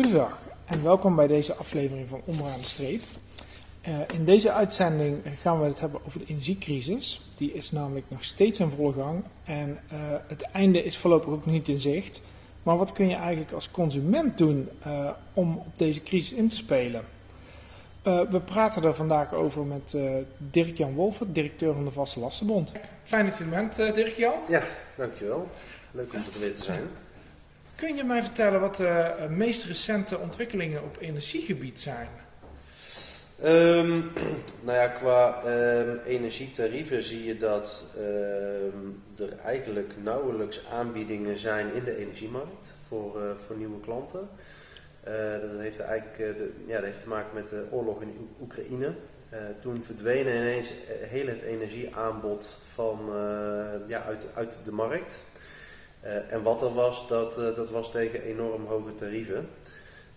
Goedendag en welkom bij deze aflevering van Onderaan de Streep. Uh, in deze uitzending gaan we het hebben over de energiecrisis. Die is namelijk nog steeds in volle gang en uh, het einde is voorlopig ook niet in zicht. Maar wat kun je eigenlijk als consument doen uh, om op deze crisis in te spelen? we praten er vandaag over met Dirk-Jan Wolfer, directeur van de Vaste Lastenbond. Fijn dat je er bent, Dirk-Jan. Ja, dankjewel. Leuk om er weer te zijn. Kun je mij vertellen wat de meest recente ontwikkelingen op energiegebied zijn? Um, nou ja, qua um, energietarieven zie je dat um, er eigenlijk nauwelijks aanbiedingen zijn in de energiemarkt voor, uh, voor nieuwe klanten. Uh, dat, heeft eigenlijk, de, ja, dat heeft te maken met de oorlog in Oekraïne. toen verdwenen ineens heel het energieaanbod van, ja, uit, uit de markt. En wat er was, dat, dat was tegen enorm hoge tarieven.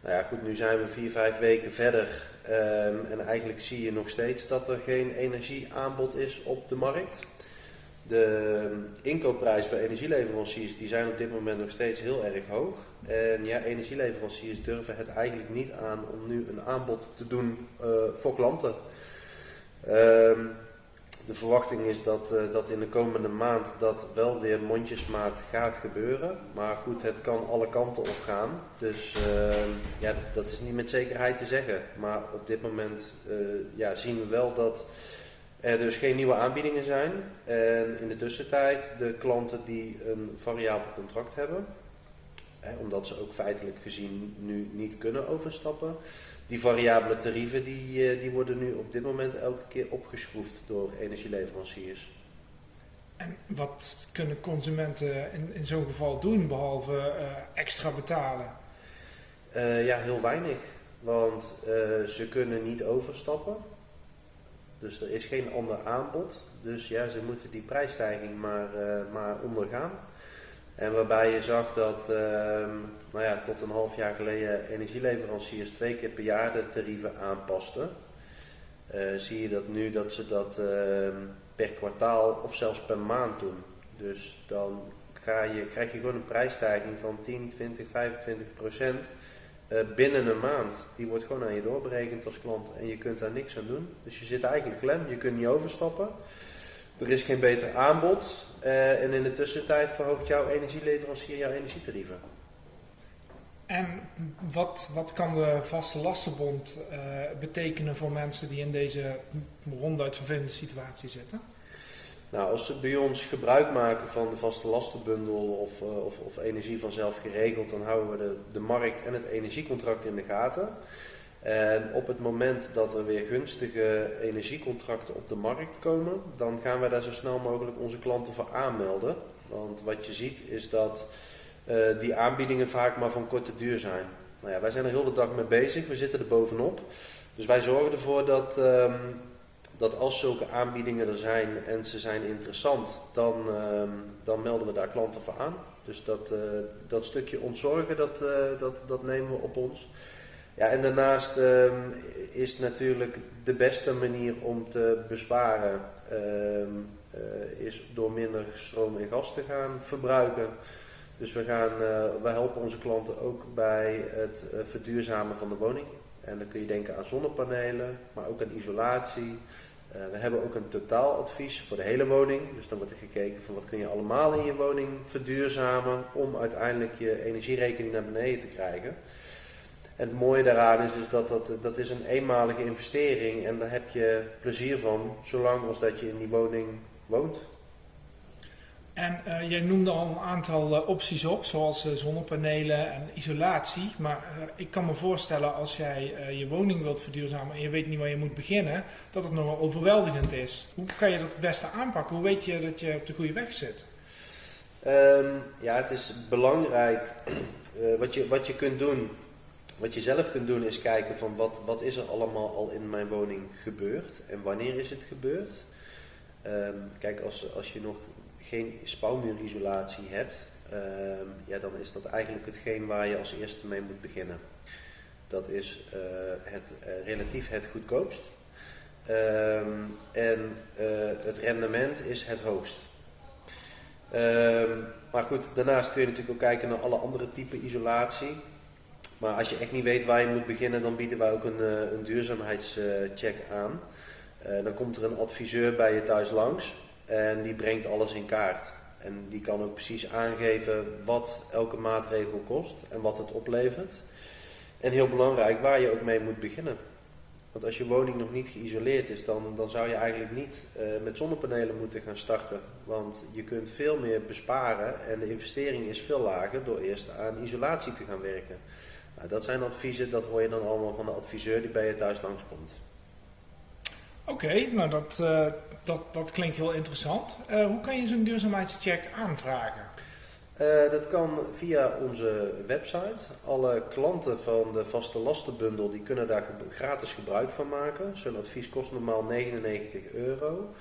Nou ja, goed, nu zijn we vier, vijf weken verder um, en eigenlijk zie je nog steeds dat er geen energieaanbod is op de markt. De inkoopprijzen voor energieleveranciers die zijn op dit moment nog steeds heel erg hoog. En ja, energieleveranciers durven het eigenlijk niet aan om nu een aanbod te doen uh, voor klanten. Um, de verwachting is dat, uh, dat in de komende maand dat wel weer mondjesmaat gaat gebeuren. Maar goed, het kan alle kanten op gaan. Dus uh, ja, dat is niet met zekerheid te zeggen. Maar op dit moment uh, ja, zien we wel dat er dus geen nieuwe aanbiedingen zijn. En in de tussentijd de klanten die een variabel contract hebben, hè, omdat ze ook feitelijk gezien nu niet kunnen overstappen die variabele tarieven die, eh, die worden nu op dit moment elke keer opgeschroefd door energieleveranciers. En wat kunnen consumenten in, in zo'n geval doen behalve uh, extra betalen? Uh, ja, heel weinig. Want uh, ze kunnen niet overstappen. Dus er is geen ander aanbod. Dus ja, ze moeten die prijsstijging maar, maar ondergaan. En waarbij je zag dat ehm, nou ja, tot een half jaar geleden energieleveranciers twee keer per jaar de tarieven aanpasten. Uh, zie je dat nu dat ze dat ehm, per kwartaal of zelfs per maand doen. Dus dan ga je, krijg je gewoon een prijsstijging van 10, 20, 25 procent uh, binnen een maand. Die wordt gewoon aan je doorberekend als klant en je kunt daar niks aan doen. Dus je zit eigenlijk klem, je kunt niet overstappen. Er is geen beter aanbod uh, en in de tussentijd verhoogt jouw energieleverancier jouw energietarieven. En wat, wat kan de vaste lastenbond uh, betekenen voor mensen die in deze ronduit vervelende situatie zitten? Nou, als ze bij ons gebruik maken van de vaste lastenbundel of, uh, of, of, energie vanzelf geregeld, dan houden we de, de markt en het energiecontract in de gaten. En op het moment dat er weer gunstige energiecontracten op de markt komen, dan gaan wij daar zo snel mogelijk onze klanten voor aanmelden. Want wat je ziet is dat uh, die aanbiedingen vaak maar van korte duur zijn. Nou ja, wij zijn er heel de dag mee bezig, we zitten er bovenop. Dus wij zorgen ervoor dat, um, dat als zulke aanbiedingen er zijn en ze zijn interessant, dan, um, dan melden we daar klanten voor aan. Dus dat, uh, dat stukje ontzorgen, dat, uh, dat, dat nemen we op ons. Ja, en daarnaast um, is natuurlijk de beste manier om te besparen, um, uh, is door minder stroom en gas te gaan verbruiken. Dus we, gaan, uh, we helpen onze klanten ook bij het uh, verduurzamen van de woning. En dan kun je denken aan zonnepanelen, maar ook aan isolatie. we hebben ook een totaaladvies voor de hele woning. Dus dan wordt er gekeken van wat kun je allemaal in je woning verduurzamen om uiteindelijk je energierekening naar beneden te krijgen. En het mooie daaraan is, is dat, dat dat is een eenmalige investering en daar heb je plezier van, zolang als dat je in die woning woont. En uh, jij noemde al een aantal uh, opties op, zoals uh, zonnepanelen en isolatie. Maar ik kan me voorstellen als jij je woning wilt verduurzamen en je weet niet waar je moet beginnen, dat het nogal overweldigend is. Hoe kan je dat het beste aanpakken? Hoe weet je dat je op de goede weg zit? Um, ja, het is belangrijk. wat, je, wat je kunt doen wat je zelf kunt doen is kijken van wat, wat is er allemaal al in mijn woning gebeurd en wanneer is het gebeurd. Um, kijk, als, als je nog geen spouwmuurisolatie hebt, um, ja, dan is dat eigenlijk hetgeen waar je als eerste mee moet beginnen. Dat is uh, het, uh, relatief het goedkoopst. Um, en uh, het rendement is het hoogst. maar goed, daarnaast kun je natuurlijk ook kijken naar alle andere typen isolatie. Maar als je echt niet weet waar je moet beginnen, dan bieden wij ook een, eh, een duurzaamheidscheck aan. Eh, dan komt er een adviseur bij je thuis langs en die brengt alles in kaart. En die kan ook precies aangeven wat elke maatregel kost en wat het oplevert. En heel belangrijk, waar je ook mee moet beginnen. Want als je woning nog niet geïsoleerd is, dan, dan zou je eigenlijk niet uh, met zonnepanelen moeten gaan starten. Want je kunt veel meer besparen en de investering is veel lager door eerst aan isolatie te gaan werken. Nou, dat zijn adviezen, dat hoor je dan allemaal van de adviseur die bij je thuis langskomt. Oké, nou dat, uh, dat, dat klinkt heel interessant. Uh, hoe kan je zo'n duurzaamheidscheck aanvragen? Uh, dat kan via onze website. Alle klanten van de vaste lastenbundel die kunnen daar gratis gebruik van maken. Zo'n advies kost normaal 99 euro.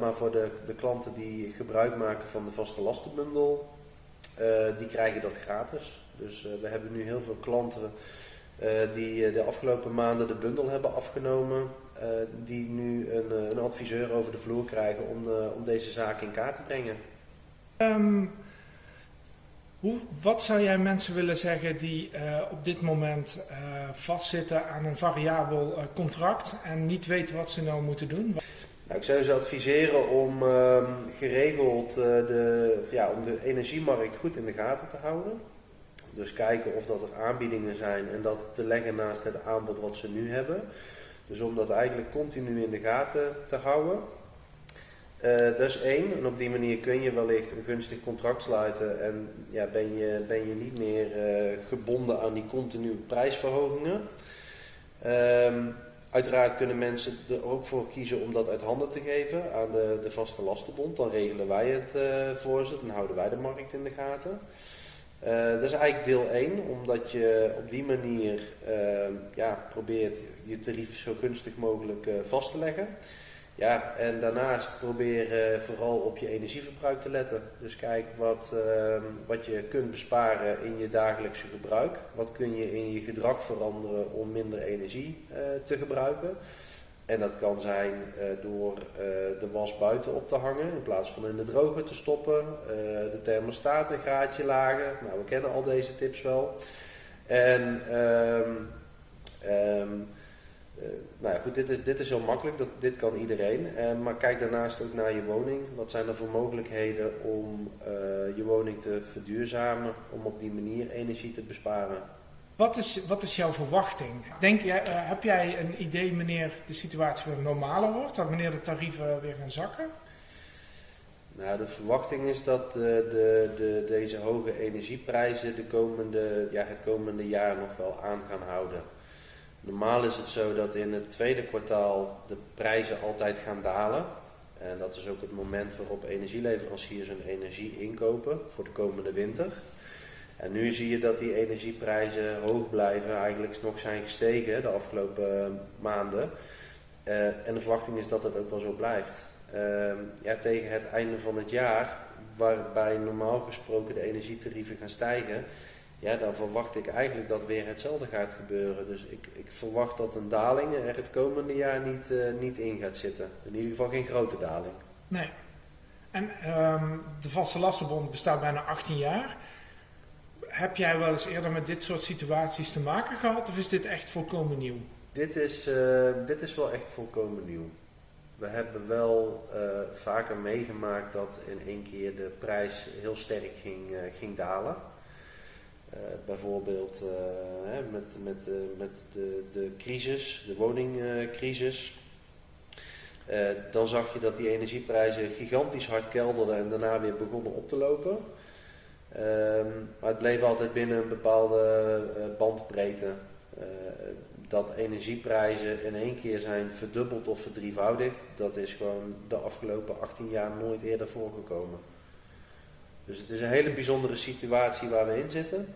Maar voor de, de klanten die gebruik maken van de vaste lastenbundel, die krijgen dat gratis. Dus we hebben nu heel veel klanten die de afgelopen maanden de bundel hebben afgenomen. die nu een, een, adviseur over de vloer krijgen om, om deze zaak in kaart te brengen. Um hoe, wat zou jij mensen willen zeggen die uh, op dit moment uh, vastzitten aan een variabel uh, contract en niet weten wat ze nou moeten doen? Nou, ik zou ze adviseren om ehm, geregeld de, ja, om de energiemarkt goed in de gaten te houden. Dus kijken of dat er aanbiedingen zijn en dat te leggen naast het aanbod wat ze nu hebben. Dus om dat eigenlijk continu in de gaten te houden. Uh, dat is één. En op die manier kun je wellicht een gunstig contract sluiten en ja, ben, je, ben je niet meer uh, gebonden aan die continue prijsverhogingen. Um, uiteraard kunnen mensen er ook voor kiezen om dat uit handen te geven aan de, de vaste lastenbond. Dan regelen wij het uh, voor ze, dan houden wij de markt in de gaten. Dat is eigenlijk deel 1, omdat je op die manier ehm, ja, probeert je tarief zo gunstig mogelijk vast te leggen. Ja, en daarnaast probeer uh, vooral op je energieverbruik te letten. Dus kijk wat, uh, wat je kunt besparen in je dagelijkse gebruik. Wat kun je in je gedrag veranderen om minder energie uh, te gebruiken. En dat kan zijn door de was buiten op te hangen in plaats van in de droger te stoppen. de thermostaat een graadje lager. Nou, we kennen al deze tips wel. En... Um, uh, nou ja, goed, dit is, dit is heel makkelijk, dat, dit kan iedereen. Maar kijk daarnaast ook naar je woning. Wat zijn er voor mogelijkheden om je woning te verduurzamen, om op die manier energie te besparen? Wat is, wat is jouw verwachting? Denk, jij, heb jij een idee wanneer de situatie weer normaler wordt, dat wanneer de tarieven weer gaan zakken? Nou, de verwachting is dat de, de, de, deze hoge energieprijzen de komende, ja, het komende jaar nog wel aan gaan houden. Normaal is het zo dat in het tweede kwartaal de prijzen altijd gaan dalen. En dat is ook het moment waarop energieleveranciers hun energie inkopen voor de komende winter. En nu zie je dat die energieprijzen hoog blijven, eigenlijk nog zijn gestegen de afgelopen maanden. Uh, en de verwachting is dat het ook wel zo blijft. Uh, ja, tegen het einde van het jaar, waarbij normaal gesproken de energietarieven gaan stijgen, ja, dan verwacht ik eigenlijk dat weer hetzelfde gaat gebeuren. Dus ik, ik verwacht dat een daling er het komende jaar niet, uh, niet in gaat zitten. In ieder geval geen grote daling. Nee. En um, de Vaste Lastenbond bestaat bijna 18 jaar. Heb jij wel eens eerder met dit soort situaties te maken gehad of is dit echt volkomen nieuw? Dit is, uh, dit is wel echt volkomen nieuw. We hebben wel uh, vaker meegemaakt dat in één keer de prijs heel sterk ging, ging dalen. Bijvoorbeeld hè, met, met, met de, de crisis, de woningcrisis. dan zag je dat die energieprijzen gigantisch hard kelderden en daarna weer begonnen op te lopen. Ehm, maar het bleef altijd binnen een bepaalde bandbreedte. dat energieprijzen in één keer zijn verdubbeld of verdrievoudigd, dat is gewoon de afgelopen 18 jaar nooit eerder voorgekomen. Dus het is een hele bijzondere situatie waar we in zitten.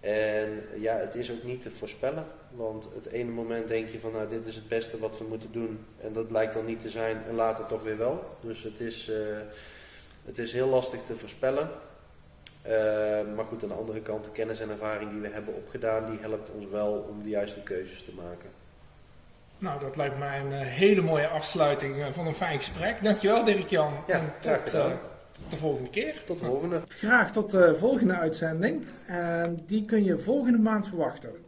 En ja, het is ook niet te voorspellen. Want het ene moment denk je van nou dit is het beste wat we moeten doen. En dat blijkt dan niet te zijn en later toch weer wel. Dus het is, uh, het is heel lastig te voorspellen. Uh, maar goed, aan de andere kant, de kennis en ervaring die we hebben opgedaan, die helpt ons wel om de juiste keuzes te maken. Nou, dat lijkt mij een uh, hele mooie afsluiting van een fijn gesprek. Dankjewel Dirk-Jan. Ja, en tot, tot de volgende keer. Tot de volgende. Graag tot de volgende uitzending. En die kun je volgende maand verwachten.